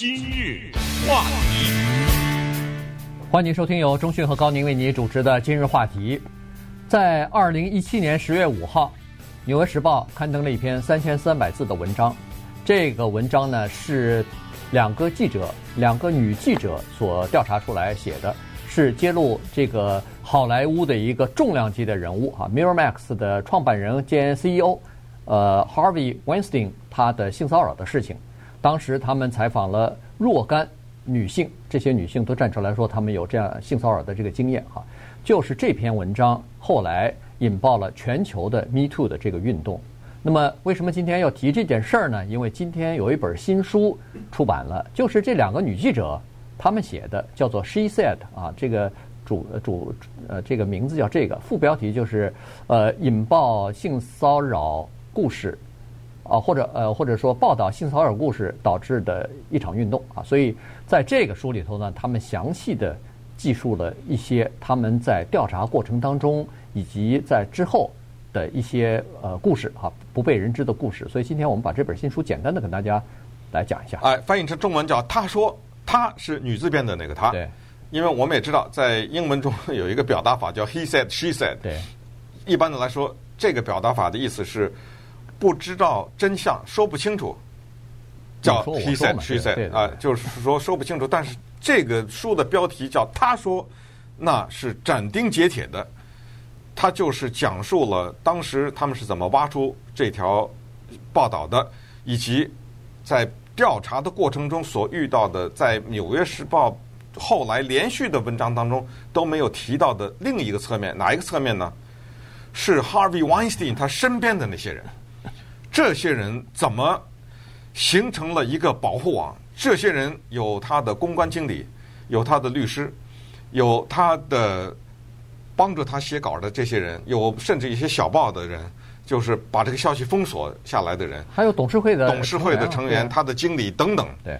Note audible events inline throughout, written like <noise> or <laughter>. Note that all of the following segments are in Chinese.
今日话题，欢迎收听由中讯和高宁为你主持的今日话题。在二零一七年十月五号，《纽约时报》刊登了一篇三千三百字的文章。这个文章呢是两个记者，两个女记者所调查出来写的，是揭露这个好莱坞的一个重量级的人物哈，Miramax 的创办人兼 CEO，呃，Harvey Weinstein 他的性骚扰的事情。当时他们采访了若干女性，这些女性都站出来说他们有这样性骚扰的这个经验哈。就是这篇文章后来引爆了全球的 Me Too 的这个运动。那么为什么今天要提这件事儿呢？因为今天有一本新书出版了，就是这两个女记者她们写的，叫做 She Said 啊，这个主主呃这个名字叫这个，副标题就是呃引爆性骚扰故事。啊，或者呃，或者说报道性骚扰故事导致的一场运动啊，所以在这个书里头呢，他们详细的记述了一些他们在调查过程当中以及在之后的一些呃故事啊，不被人知的故事。所以今天我们把这本新书简单的跟大家来讲一下。哎，翻译成中文叫“她说她是女字边的那个她”，对，因为我们也知道在英文中有一个表达法叫 “he said, she said”，对，一般的来说，这个表达法的意思是。不知道真相，说不清楚，叫 he said she said 啊，就是说说不清楚。但是这个书的标题叫他说，那是斩钉截铁的。他就是讲述了当时他们是怎么挖出这条报道的，以及在调查的过程中所遇到的，在《纽约时报》后来连续的文章当中都没有提到的另一个侧面。哪一个侧面呢？是 Harvey Weinstein 他身边的那些人。这些人怎么形成了一个保护网？这些人有他的公关经理，有他的律师，有他的帮助他写稿的这些人，有甚至一些小报的人，就是把这个消息封锁下来的人，还有董事会的董事会的成员，他的经理等等。对，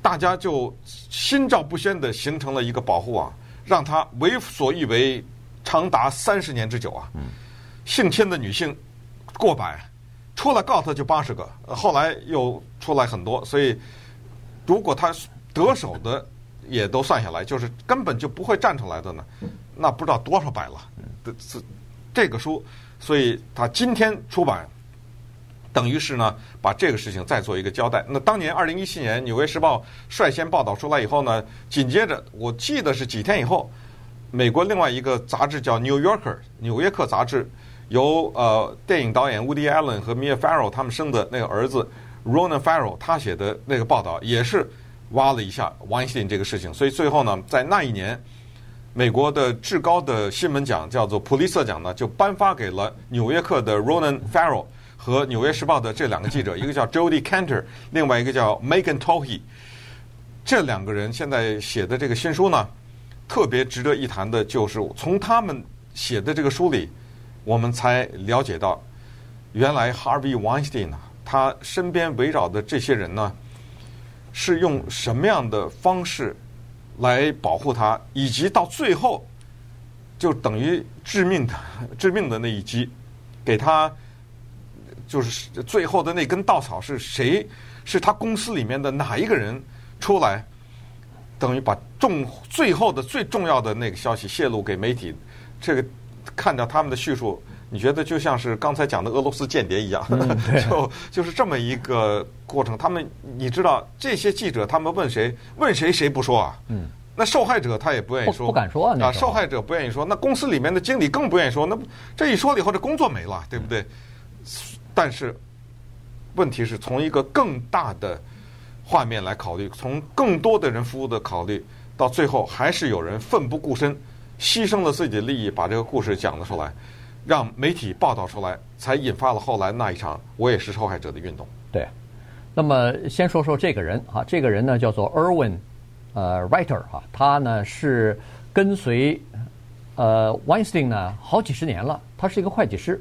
大家就心照不宣地形成了一个保护网，让他为所欲为长达三十年之久啊！性侵的女性过百。出来告他就八十个，后来又出来很多，所以如果他得手的也都算下来，就是根本就不会站出来的呢，那不知道多少百了。这这个书，所以他今天出版，等于是呢把这个事情再做一个交代。那当年二零一七年《纽约时报》率先报道出来以后呢，紧接着我记得是几天以后，美国另外一个杂志叫《New Yorker》纽约客杂志。由呃电影导演 Woody Allen 和 Mia Farrow 他们生的那个儿子 Ronan Farrow 他写的那个报道也是挖了一下 Weinstein 这个事情，所以最后呢，在那一年，美国的至高的新闻奖叫做普利策奖呢，就颁发给了《纽约客》的 Ronan Farrow 和《纽约时报》的这两个记者，一个叫 Jody Kantor，另外一个叫 Megan Tohey。这两个人现在写的这个新书呢，特别值得一谈的就是从他们写的这个书里。我们才了解到，原来 Harvey Weinstein 呢，他身边围绕的这些人呢，是用什么样的方式来保护他，以及到最后就等于致命的、<laughs> 致命的那一击，给他就是最后的那根稻草是谁？是他公司里面的哪一个人出来，等于把重最后的最重要的那个消息泄露给媒体，这个。看着他们的叙述，你觉得就像是刚才讲的俄罗斯间谍一样，嗯、<laughs> 就就是这么一个过程。他们，你知道这些记者，他们问谁，问谁谁不说啊？嗯，那受害者他也不愿意说，不，不敢说啊。啊，受害者不愿意说，那公司里面的经理更不愿意说。那这一说了以后，这工作没了，对不对？但是问题是从一个更大的画面来考虑，从更多的人服务的考虑，到最后还是有人奋不顾身。牺牲了自己的利益，把这个故事讲了出来，让媒体报道出来，才引发了后来那一场“我也是受害者”的运动。对，那么先说说这个人啊，这个人呢叫做 Irwin，呃，Writer 啊，他呢是跟随呃 Weinstein 呢好几十年了，他是一个会计师，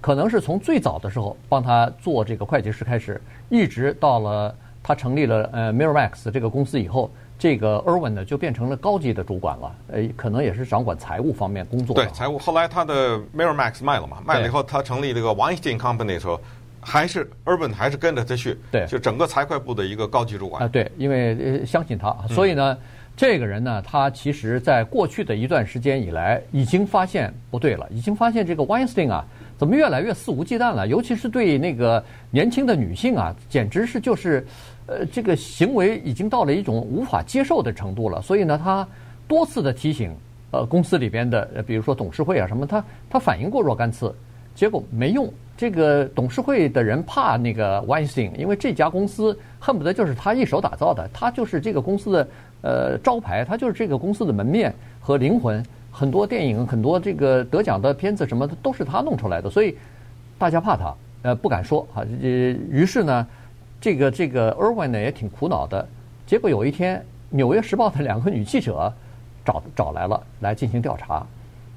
可能是从最早的时候帮他做这个会计师开始，一直到了他成立了呃 Miramax 这个公司以后。这个 Irwin 呢，就变成了高级的主管了，呃，可能也是掌管财务方面工作。对，财务。后来他的 Miramax 卖了嘛，卖了以后，他成立这个 Weinstein Company 的时候，还是 Irwin 还是跟着他去，对，就整个财会部的一个高级主管啊，对，因为、呃、相信他，所以呢，嗯、这个人呢，他其实在过去的一段时间以来，已经发现不对了，已经发现这个 Weinstein 啊，怎么越来越肆无忌惮了，尤其是对那个年轻的女性啊，简直是就是，呃，这个行为已经到了一种无法接受的程度了，所以呢，他多次的提醒。呃，公司里边的，比如说董事会啊什么，他他反映过若干次，结果没用。这个董事会的人怕那个 Weinstein，因为这家公司恨不得就是他一手打造的，他就是这个公司的呃招牌，他就是这个公司的门面和灵魂。很多电影、很多这个得奖的片子什么的都是他弄出来的，所以大家怕他，呃，不敢说啊。呃，于是呢，这个这个 Irwin 呢也挺苦恼的。结果有一天，《纽约时报》的两个女记者。找找来了，来进行调查，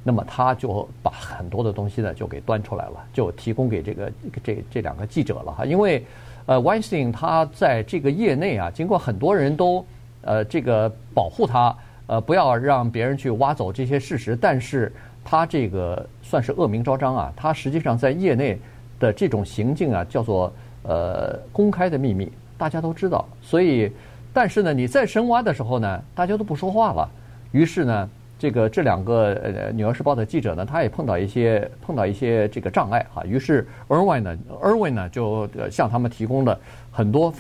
那么他就把很多的东西呢就给端出来了，就提供给这个这这两个记者了哈。因为呃，Weinstein 他在这个业内啊，经过很多人都呃这个保护他，呃不要让别人去挖走这些事实，但是他这个算是恶名昭彰啊。他实际上在业内的这种行径啊，叫做呃公开的秘密，大家都知道。所以，但是呢，你在深挖的时候呢，大家都不说话了。于是呢，这个这两个呃《纽约时报》的记者呢，他也碰到一些碰到一些这个障碍哈。于是 Irwin 呢，Irwin 呢就向他们提供了很多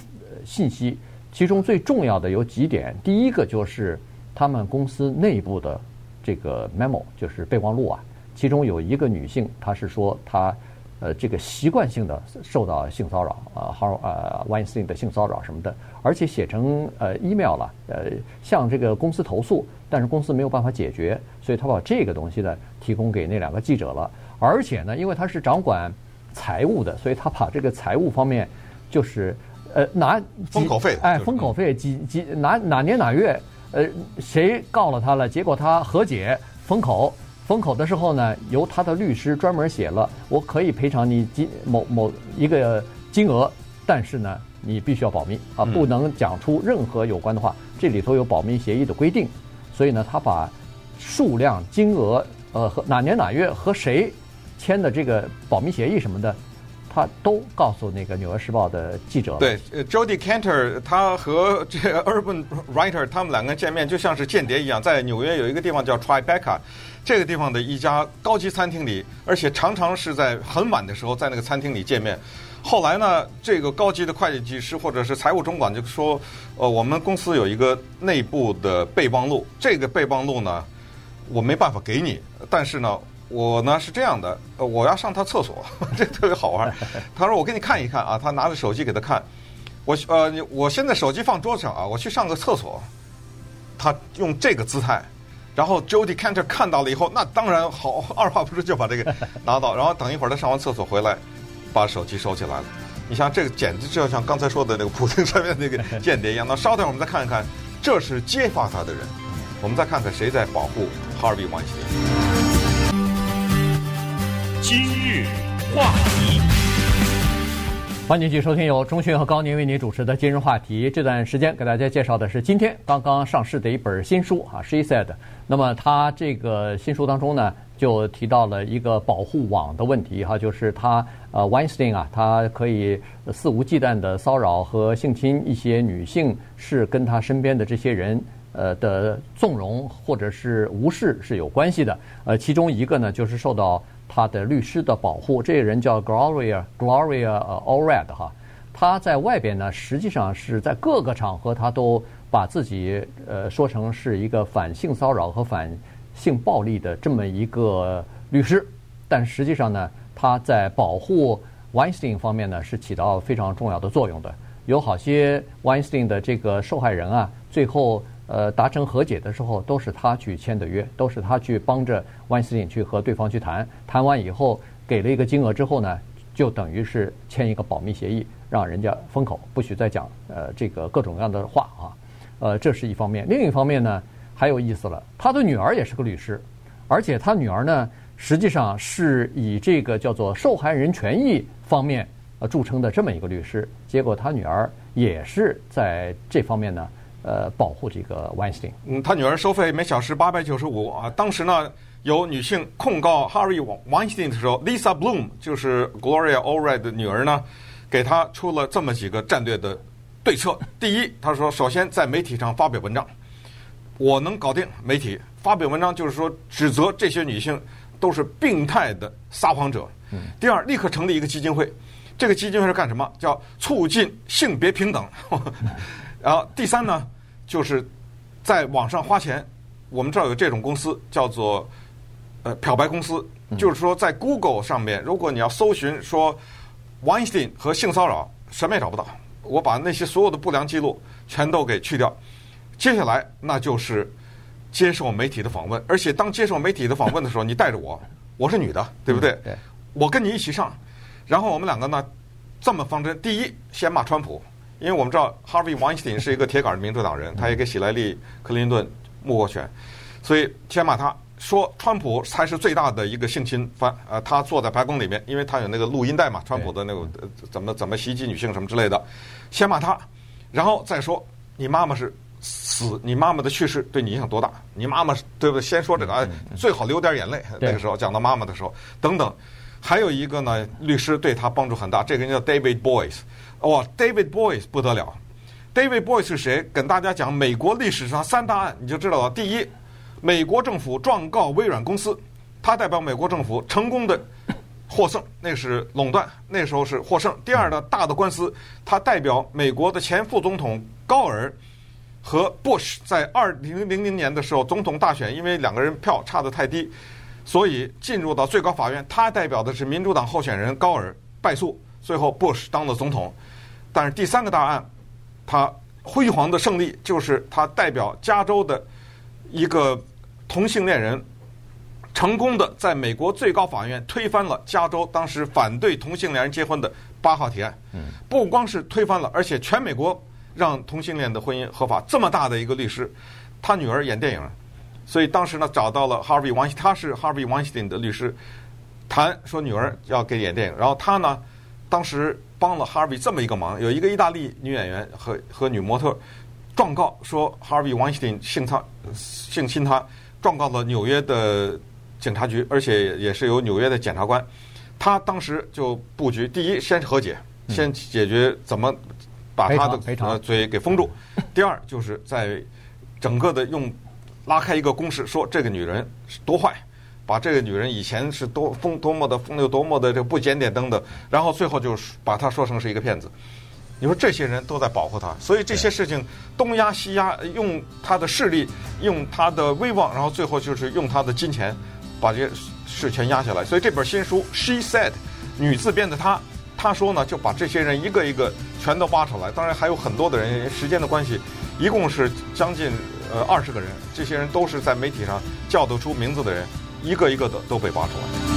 信息，其中最重要的有几点。第一个就是他们公司内部的这个 memo，就是备忘录啊，其中有一个女性，她是说她。呃，这个习惯性的受到性骚扰啊，哈呃，Weinstein 的性骚扰什么的，而且写成呃 email 了，呃，向这个公司投诉，但是公司没有办法解决，所以她把这个东西呢提供给那两个记者了。而且呢，因为她是掌管财务的，所以她把这个财务方面就是呃拿封口费，哎，封口费几几哪哪年哪月，呃，谁告了他了，结果他和解封口。封口的时候呢，由他的律师专门写了，我可以赔偿你金某某一个金额，但是呢，你必须要保密啊，不能讲出任何有关的话。这里头有保密协议的规定，所以呢，他把数量、金额，呃，和哪年哪月和谁签的这个保密协议什么的。他都告诉那个《纽约时报》的记者。对，Jody Cantor，他和这个 Urban Writer 他们两个人见面，就像是间谍一样，在纽约有一个地方叫 Tribeca，这个地方的一家高级餐厅里，而且常常是在很晚的时候在那个餐厅里见面。后来呢，这个高级的会计师或者是财务总管就说：“呃，我们公司有一个内部的备忘录，这个备忘录呢，我没办法给你，但是呢。”我呢是这样的，呃，我要上他厕所，<laughs> 这特别好玩。<laughs> 他说：“我给你看一看啊。”他拿着手机给他看。我呃，我现在手机放桌子上啊，我去上个厕所。他用这个姿态，然后 Jody Cantor 看到了以后，那当然好，二话不说就把这个拿到，<laughs> 然后等一会儿他上完厕所回来，把手机收起来了。你像这个简直就像刚才说的那个普京上面那个间谍一样。那稍等我们再看一看，这是揭发他的人。我们再看看谁在保护 Harvey Weinstein。今日话题，欢迎继续收听由钟迅和高宁为您主持的《今日话题》。这段时间给大家介绍的是今天刚刚上市的一本新书啊，She Said。那么他这个新书当中呢，就提到了一个保护网的问题哈，就是他呃，Weinstein 啊，他可以肆无忌惮的骚扰和性侵一些女性，是跟他身边的这些人呃的纵容或者是无视是有关系的。呃，其中一个呢，就是受到。他的律师的保护，这个人叫 Gloria Gloria Allred 哈，他在外边呢，实际上是在各个场合，他都把自己呃说成是一个反性骚扰和反性暴力的这么一个律师，但实际上呢，他在保护 Weinstein 方面呢是起到非常重要的作用的，有好些 Weinstein 的这个受害人啊，最后。呃，达成和解的时候，都是他去签的约，都是他去帮着 Weinstein 去和对方去谈，谈完以后给了一个金额之后呢，就等于是签一个保密协议，让人家封口，不许再讲呃这个各种各样的话啊。呃，这是一方面，另一方面呢，还有意思了，他的女儿也是个律师，而且他女儿呢，实际上是以这个叫做受害人权益方面呃著称的这么一个律师，结果他女儿也是在这方面呢。呃，保护这个 Weinstein。嗯，他女儿收费每小时八百九十五啊，当时呢有女性控告 Harvey Weinstein 的时候，Lisa Bloom 就是 Gloria Allred 的女儿呢，给他出了这么几个战略的对策。<laughs> 第一，他说，首先在媒体上发表文章，我能搞定媒体发表文章，就是说指责这些女性都是病态的撒谎者。第二，立刻成立一个基金会，这个基金会是干什么？叫促进性别平等。<laughs> <laughs> 然后第三呢，就是在网上花钱。我们这儿有这种公司叫做。呃，漂白公司就是说，在 Google 上面，如果你要搜寻说 Weinstein 和性骚扰，什么也找不到。我把那些所有的不良记录全都给去掉。接下来那就是接受媒体的访问，而且当接受媒体的访问的时候，你带着我，我是女的，对不对？对。我跟你一起上，然后我们两个呢这么方针：第一，先骂川普，因为我们知道 Harvey Weinstein 是一个铁杆的民主党人，他也给希莱利·克林顿募过权，所以先骂他。说川普才是最大的一个性侵犯，呃，他坐在白宫里面，因为他有那个录音带嘛，川普的那个怎么怎么袭击女性什么之类的，先骂他，然后再说你妈妈是死，你妈妈的去世对你影响多大？你妈妈对不对？先说这个，哎，最好流点眼泪。那个时候讲到妈妈的时候，等等，还有一个呢，律师对他帮助很大，这个人叫 David Boies，哇，David Boies 不得了，David Boies 是谁？跟大家讲美国历史上三大案，你就知道了。第一。美国政府状告微软公司，他代表美国政府成功的获胜，那是垄断，那时候是获胜。第二呢，大的官司，他代表美国的前副总统高尔和 Bush 在二零零零年的时候总统大选，因为两个人票差得太低，所以进入到最高法院。他代表的是民主党候选人高尔败诉，最后 Bush 当了总统。但是第三个大案，他辉煌的胜利就是他代表加州的。一个同性恋人成功的在美国最高法院推翻了加州当时反对同性恋人结婚的八号提案。嗯不光是推翻了，而且全美国让同性恋的婚姻合法。这么大的一个律师，他女儿演电影，所以当时呢找到了 Harvey Weinstein，他是 Harvey Weinstein 的律师，谈说女儿要给演电影。然后他呢当时帮了 Harvey 这么一个忙，有一个意大利女演员和和女模特。状告说，Harvey Weinstein 性他性侵他，状告了纽约的警察局，而且也是由纽约的检察官。他当时就布局：第一，先是和解，先解决怎么把他的呃嘴给封住；<laughs> 第二，就是在整个的用拉开一个公式，说这个女人是多坏，把这个女人以前是多风多么的风流多么的这个不检点等等，然后最后就是把她说成是一个骗子。你说这些人都在保护她，所以这些事情东压西压，用她的势力，用她的威望，然后最后就是用她的金钱，把这些事全压下来。所以这本新书，She Said，女自编的她，她说呢，就把这些人一个一个全都挖出来。当然还有很多的人，时间的关系，一共是将近呃二十个人，这些人都是在媒体上叫得出名字的人，一个一个的都被挖出来。